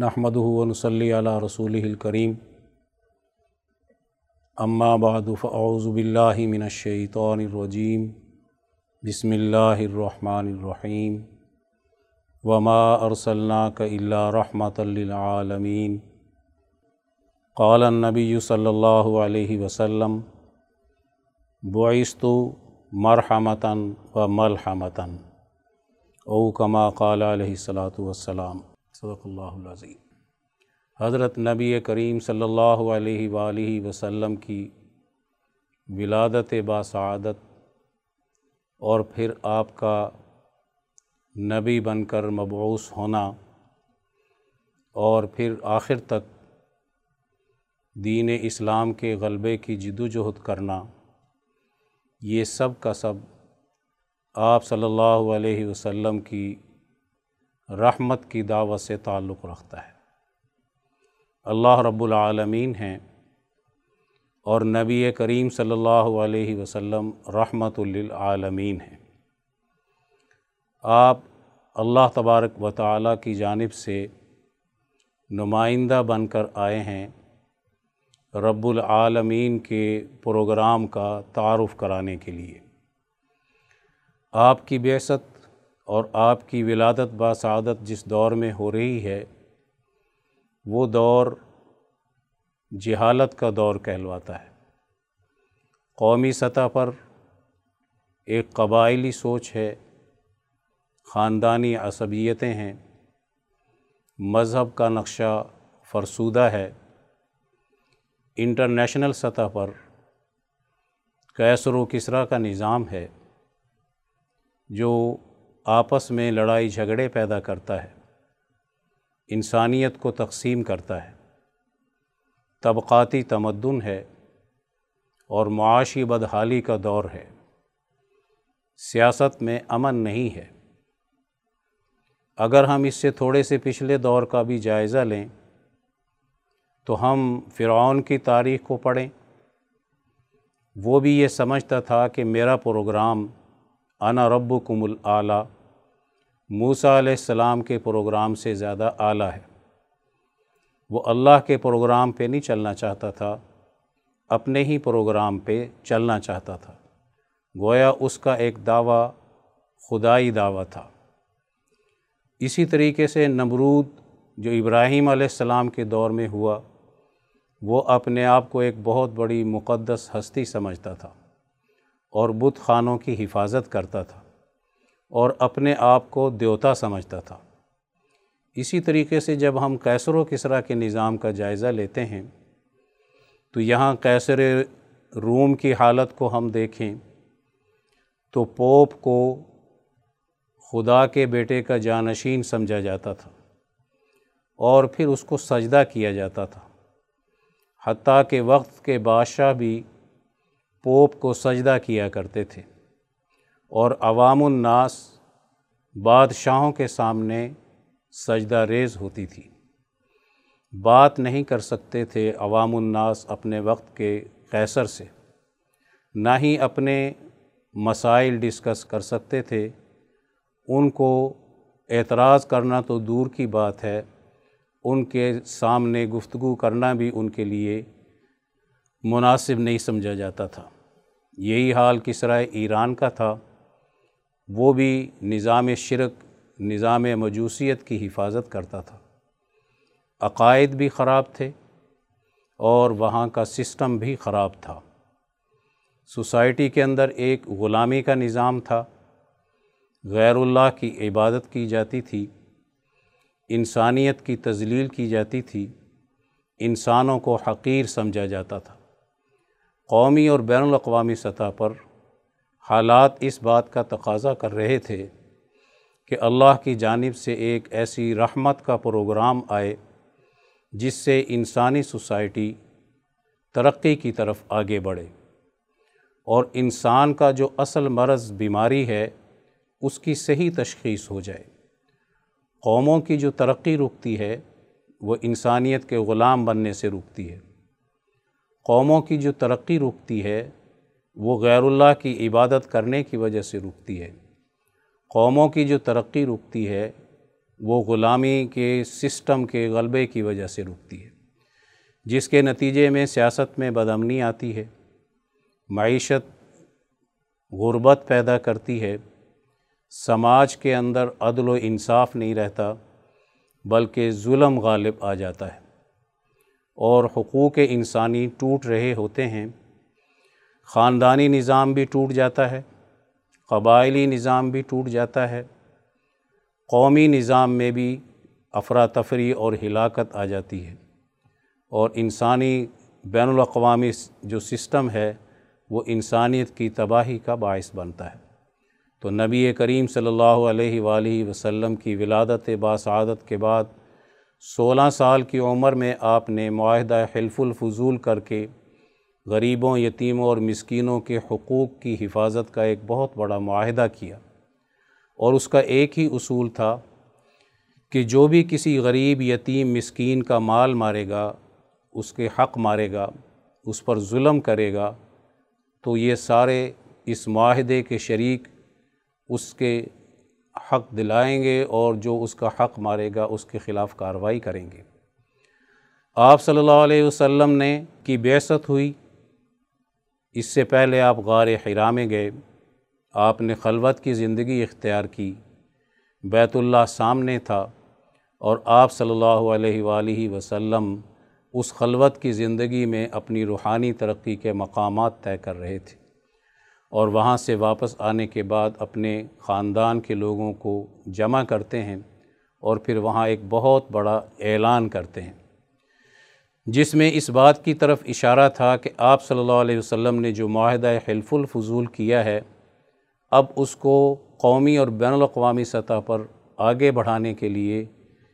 نحمد ونصلی علی رسول الکریم اما بعد فاعوذ باللہ من الشیطان الرجیم بسم اللہ الرحمن الرحیم وما ارسلناک الا رحمۃ للعالمین قال النبی صلی اللہ علیہ وسلم، بعثت مرحمتاً و ملحمتاً او کما قال علیہ الصلاۃ والسلام. صدق اللہ العظیم۔ حضرت نبی کریم صلی اللہ علیہ وآلہ وسلم کی ولادت باسعادت اور پھر آپ کا نبی بن کر مبعوث ہونا اور پھر آخر تک دین اسلام کے غلبے کی جد و جہد کرنا، یہ سب کا سب آپ صلی اللہ علیہ وسلم کی رحمت کی دعوت سے تعلق رکھتا ہے۔ اللہ رب العالمین ہیں اور نبی کریم صلی اللہ علیہ وسلم رحمت للعالمین ہیں۔ آپ اللہ تبارک و تعالیٰ کی جانب سے نمائندہ بن کر آئے ہیں، رب العالمین کے پروگرام کا تعارف کرانے کے لیے۔ آپ کی بیست اور آپ کی ولادت باسعادت جس دور میں ہو رہی ہے، وہ دور جہالت کا دور کہلواتا ہے۔ قومی سطح پر ایک قبائلی سوچ ہے، خاندانی عصبیتیں ہیں۔ مذہب کا نقشہ فرسودہ ہے۔ انٹرنیشنل سطح پر کیسر و کسرا کا نظام ہے، جو آپس میں لڑائی جھگڑے پیدا کرتا ہے۔ انسانیت کو تقسیم کرتا ہے۔ طبقاتی تمدن ہے اور معاشی بدحالی کا دور ہے۔ سیاست میں امن نہیں ہے۔ اگر ہم اس سے تھوڑے سے پچھلے دور کا بھی جائزہ لیں، تو ہم فرعون کی تاریخ کو پڑھیں۔ وہ بھی یہ سمجھتا تھا کہ میرا پروگرام انا رب کم العلیٰ موسیٰ علیہ السلام کے پروگرام سے زیادہ اعلیٰ ہے۔ وہ اللہ کے پروگرام پہ نہیں چلنا چاہتا تھا، اپنے ہی پروگرام پہ چلنا چاہتا تھا۔ گویا اس کا ایک دعویٰ، خدائی دعویٰ تھا۔ اسی طریقے سے نمرود جو ابراہیم علیہ السلام کے دور میں ہوا، وہ اپنے آپ کو ایک بہت بڑی مقدس ہستی سمجھتا تھا۔ اور بت خانوں کی حفاظت کرتا تھا اور اپنے آپ کو دیوتا سمجھتا تھا۔ اسی طریقے سے جب ہم کیسر و کسرا کے نظام کا جائزہ لیتے ہیں، تو یہاں کیسر روم کی حالت کو ہم دیکھیں تو پوپ کو خدا کے بیٹے کا جانشین سمجھا جاتا تھا اور پھر اس کو سجدہ کیا جاتا تھا۔ حتیٰ کہ وقت کے بادشاہ بھی پوپ کو سجدہ کیا کرتے تھے اور عوام الناس بادشاہوں کے سامنے سجدہ ریز ہوتی تھی۔ بات نہیں کر سکتے تھے عوام الناس اپنے وقت کے قیصر سے۔ نہ ہی اپنے مسائل ڈسکس کر سکتے تھے۔ ان کو اعتراض کرنا تو دور کی بات ہے۔ ان کے سامنے گفتگو کرنا بھی ان کے لیے مناسب نہیں سمجھا جاتا تھا۔ یہی حال کسرائے ایران کا تھا۔ وہ بھی نظام شرک، نظام مجوسیت کی حفاظت کرتا تھا۔ عقائد بھی خراب تھے اور وہاں کا سسٹم بھی خراب تھا۔ سوسائٹی کے اندر ایک غلامی کا نظام تھا۔ غیر اللہ کی عبادت کی جاتی تھی۔ انسانیت کی تزلیل کی جاتی تھی۔ انسانوں کو حقیر سمجھا جاتا تھا۔ قومی اور بین الاقوامی سطح پر حالات اس بات کا تقاضا کر رہے تھے کہ اللہ کی جانب سے ایک ایسی رحمت کا پروگرام آئے جس سے انسانی سوسائٹی ترقی کی طرف آگے بڑھے اور انسان کا جو اصل مرض بیماری ہے، اس کی صحیح تشخیص ہو جائے۔ قوموں کی جو ترقی رکتی ہے، وہ انسانیت کے غلام بننے سے رکتی ہے۔ قوموں کی جو ترقی رکتی ہے، وہ غیر اللہ کی عبادت کرنے کی وجہ سے رکتی ہے۔ قوموں کی جو ترقی رکتی ہے، وہ غلامی کے سسٹم کے غلبے کی وجہ سے رکتی ہے۔ جس کے نتیجے میں سیاست میں بدامنی آتی ہے، معیشت غربت پیدا کرتی ہے۔ سماج کے اندر عدل و انصاف نہیں رہتا، بلکہ ظلم غالب آ جاتا ہے۔ اور حقوق انسانی ٹوٹ رہے ہوتے ہیں۔ خاندانی نظام بھی ٹوٹ جاتا ہے، قبائلی نظام بھی ٹوٹ جاتا ہے۔ قومی نظام میں بھی افراتفری اور ہلاکت آ جاتی ہے۔ اور انسانی بین الاقوامی جو سسٹم ہے، وہ انسانیت کی تباہی کا باعث بنتا ہے۔ تو نبی کریم صلی اللہ علیہ وآلہ وسلم کی ولادت باسعادت کے بعد سولہ سال کی عمر میں آپ نے معاہدہ حلف الفضول کر کے غریبوں، یتیموں اور مسکینوں کے حقوق کی حفاظت کا ایک بہت بڑا معاہدہ کیا۔ اور اس کا ایک ہی اصول تھا کہ جو بھی کسی غریب، یتیم، مسکین کا مال مارے گا، اس کے حق مارے گا، اس پر ظلم کرے گا، تو یہ سارے اس معاہدے کے شریک، اس کے حق دلائیں گے اور جو اس کا حق مارے گا اس کے خلاف کارروائی کریں گے۔ آپ صلی اللہ علیہ وسلم نے کی بیست ہوئی۔ اس سے پہلے آپ غار حرا میں گئے۔ آپ نے خلوت کی زندگی اختیار کی۔ بیت اللہ سامنے تھا اور آپ صلی اللہ علیہ وآلہ وسلم اس خلوت کی زندگی میں اپنی روحانی ترقی کے مقامات طے کر رہے تھے۔ اور وہاں سے واپس آنے کے بعد اپنے خاندان کے لوگوں کو جمع کرتے ہیں اور پھر وہاں ایک بہت بڑا اعلان کرتے ہیں۔ جس میں اس بات کی طرف اشارہ تھا کہ آپ صلی اللہ علیہ وسلم نے جو معاہدہ حلف الفضول کیا ہے، اب اس کو قومی اور بین الاقوامی سطح پر آگے بڑھانے کے لیے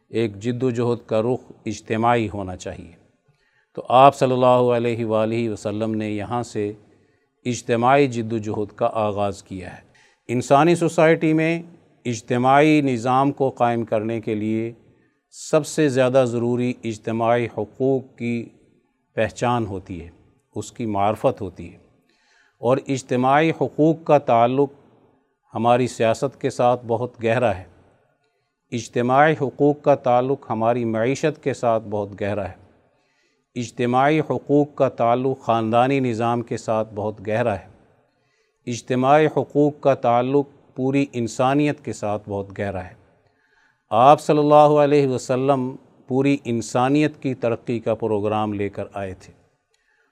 ایک جد و جہد کا رخ اجتماعی ہونا چاہیے۔ تو آپ صلی اللہ علیہ وآلہ وسلم نے یہاں سے اجتماعی جد و جہد کا آغاز کیا ہے۔ انسانی سوسائٹی میں اجتماعی نظام کو قائم کرنے کے لیے سب سے زیادہ ضروری اجتماعی حقوق کی پہچان ہوتی ہے، اس کی معرفت ہوتی ہے۔ اور اجتماعی حقوق کا تعلق ہماری سیاست کے ساتھ بہت گہرا ہے۔ اجتماعی حقوق کا تعلق ہماری معیشت کے ساتھ بہت گہرا ہے۔ اجتماعی حقوق کا تعلق خاندانی نظام کے ساتھ بہت گہرا ہے۔ اجتماعی حقوق کا تعلق پوری انسانیت کے ساتھ بہت گہرا ہے۔ آپ صلی اللہ علیہ وسلم پوری انسانیت کی ترقی کا پروگرام لے کر آئے تھے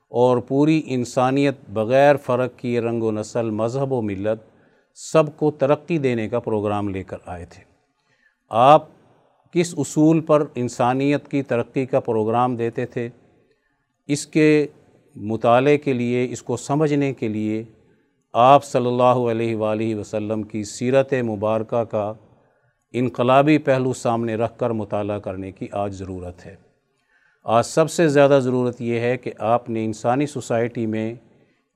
اور پوری انسانیت بغیر فرق کی رنگ و نسل، مذہب و ملت سب کو ترقی دینے کا پروگرام لے کر آئے تھے۔ آپ کس اصول پر انسانیت کی ترقی کا پروگرام دیتے تھے؟ اس کے مطالعے کے لیے، اس کو سمجھنے کے لیے آپ صلی اللہ علیہ وآلہ وسلم کی سیرت مبارکہ کا انقلابی پہلو سامنے رکھ کر مطالعہ کرنے کی آج ضرورت ہے۔ آج سب سے زیادہ ضرورت یہ ہے کہ آپ نے انسانی سوسائٹی میں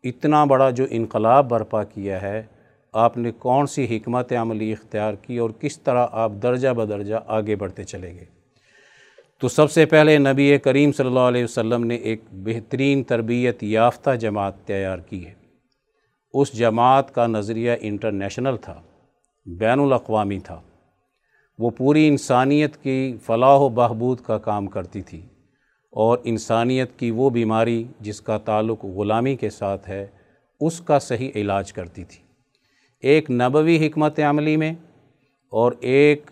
اتنا بڑا جو انقلاب برپا کیا ہے، آپ نے کون سی حکمت عملی اختیار کی اور کس طرح آپ درجہ بدرجہ آگے بڑھتے چلے گئے۔ تو سب سے پہلے نبی کریم صلی اللہ علیہ وسلم نے ایک بہترین تربیت یافتہ جماعت تیار کی ہے۔ اس جماعت کا نظریہ انٹرنیشنل تھا، بین الاقوامی تھا۔ وہ پوری انسانیت کی فلاح و بہبود کا کام کرتی تھی اور انسانیت کی وہ بیماری جس کا تعلق غلامی کے ساتھ ہے، اس کا صحیح علاج کرتی تھی۔ ایک نبوی حکمت عملی میں اور ایک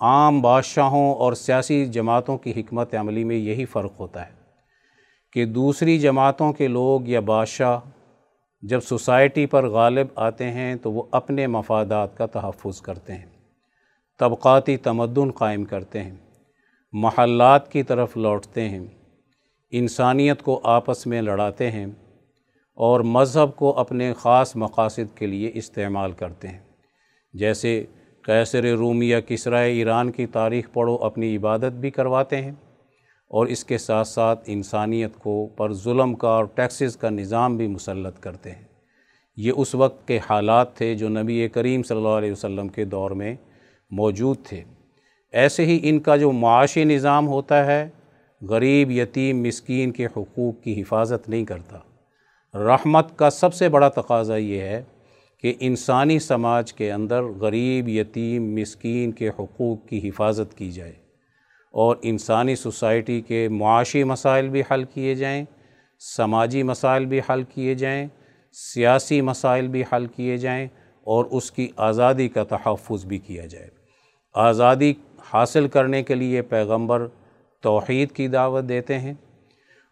عام بادشاہوں اور سیاسی جماعتوں کی حکمت عملی میں یہی فرق ہوتا ہے کہ دوسری جماعتوں کے لوگ یا بادشاہ جب سوسائٹی پر غالب آتے ہیں تو وہ اپنے مفادات کا تحفظ کرتے ہیں، طبقاتی تمدن قائم کرتے ہیں، محلات کی طرف لوٹتے ہیں، انسانیت کو آپس میں لڑاتے ہیں اور مذہب کو اپنے خاص مقاصد کے لیے استعمال کرتے ہیں۔ جیسے کیسر روم یا کسرائے ایران کی تاریخ پڑھو اپنی عبادت بھی کرواتے ہیں اور اس کے ساتھ ساتھ انسانیت کو پر ظلم کا اور ٹیکسز کا نظام بھی مسلط کرتے ہیں۔ یہ اس وقت کے حالات تھے جو نبی کریم صلی اللہ علیہ وسلم کے دور میں موجود تھے۔ ایسے ہی ان کا جو معاشی نظام ہوتا ہے، غریب، یتیم، مسکین کے حقوق کی حفاظت نہیں کرتا۔ رحمت کا سب سے بڑا تقاضا یہ ہے کہ انسانی سماج کے اندر غریب، یتیم، مسکین کے حقوق کی حفاظت کی جائے اور انسانی سوسائٹی کے معاشی مسائل بھی حل کیے جائیں، سماجی مسائل بھی حل کیے جائیں، سیاسی مسائل بھی حل کیے جائیں اور اس کی آزادی کا تحفظ بھی کیا جائے۔ آزادی حاصل کرنے کے لیے پیغمبر توحید کی دعوت دیتے ہیں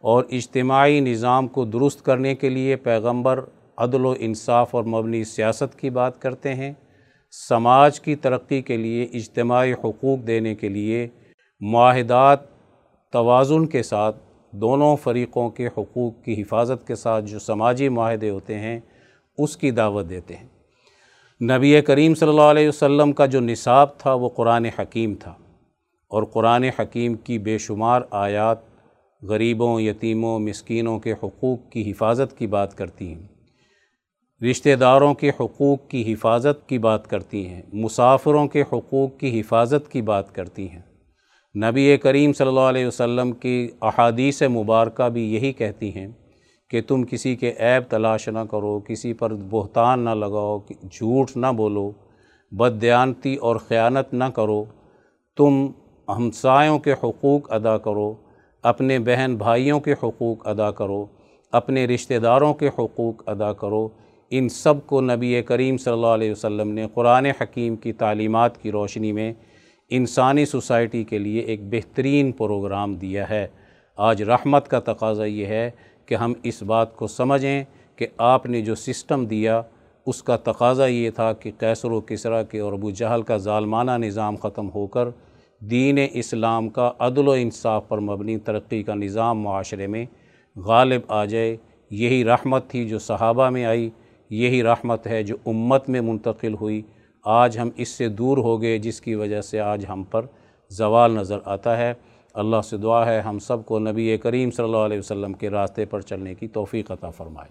اور اجتماعی نظام کو درست کرنے کے لیے پیغمبر عدل و انصاف اور مبنی سیاست کی بات کرتے ہیں۔ سماج کی ترقی کے لیے، اجتماعی حقوق دینے کے لیے، معاہدات، توازن کے ساتھ دونوں فریقوں کے حقوق کی حفاظت کے ساتھ جو سماجی معاہدے ہوتے ہیں، اس کی دعوت دیتے ہیں۔ نبی کریم صلی اللہ علیہ وسلم کا جو نصاب تھا، وہ قرآن حکیم تھا۔ اور قرآن حکیم کی بے شمار آیات غریبوں، یتیموں، مسکینوں کے حقوق کی حفاظت کی بات کرتی ہیں۔ رشتہ داروں کے حقوق کی حفاظت کی بات کرتی ہیں، مسافروں کے حقوق کی حفاظت کی بات کرتی ہیں۔ نبی کریم صلی اللہ علیہ وسلم کی احادیث مبارکہ بھی یہی کہتی ہیں کہ تم کسی کے عیب تلاش نہ کرو، کسی پر بہتان نہ لگاؤ، جھوٹ نہ بولو، بددیانتی اور خیانت نہ کرو۔ تم ہمسایوں کے حقوق ادا کرو، اپنے بہن بھائیوں کے حقوق ادا کرو، اپنے رشتہ داروں کے حقوق ادا کرو۔ ان سب کو نبی کریم صلی اللہ علیہ وسلم نے قرآن حکیم کی تعلیمات کی روشنی میں انسانی سوسائٹی کے لیے ایک بہترین پروگرام دیا ہے۔ آج رحمت کا تقاضا یہ ہے کہ ہم اس بات کو سمجھیں کہ آپ نے جو سسٹم دیا، اس کا تقاضا یہ تھا کہ کیسر و کسرا کے اور ابو جہل کا ظالمانہ نظام ختم ہو کر دین اسلام کا عدل و انصاف پر مبنی ترقی کا نظام معاشرے میں غالب آ جائے۔ یہی رحمت تھی جو صحابہ میں آئی۔ یہی رحمت ہے جو امت میں منتقل ہوئی۔ آج ہم اس سے دور ہو گئے، جس کی وجہ سے آج ہم پر زوال نظر آتا ہے۔ اللہ سے دعا ہے، ہم سب کو نبی کریم صلی اللہ علیہ وسلم کے راستے پر چلنے کی توفیق عطا فرمائے۔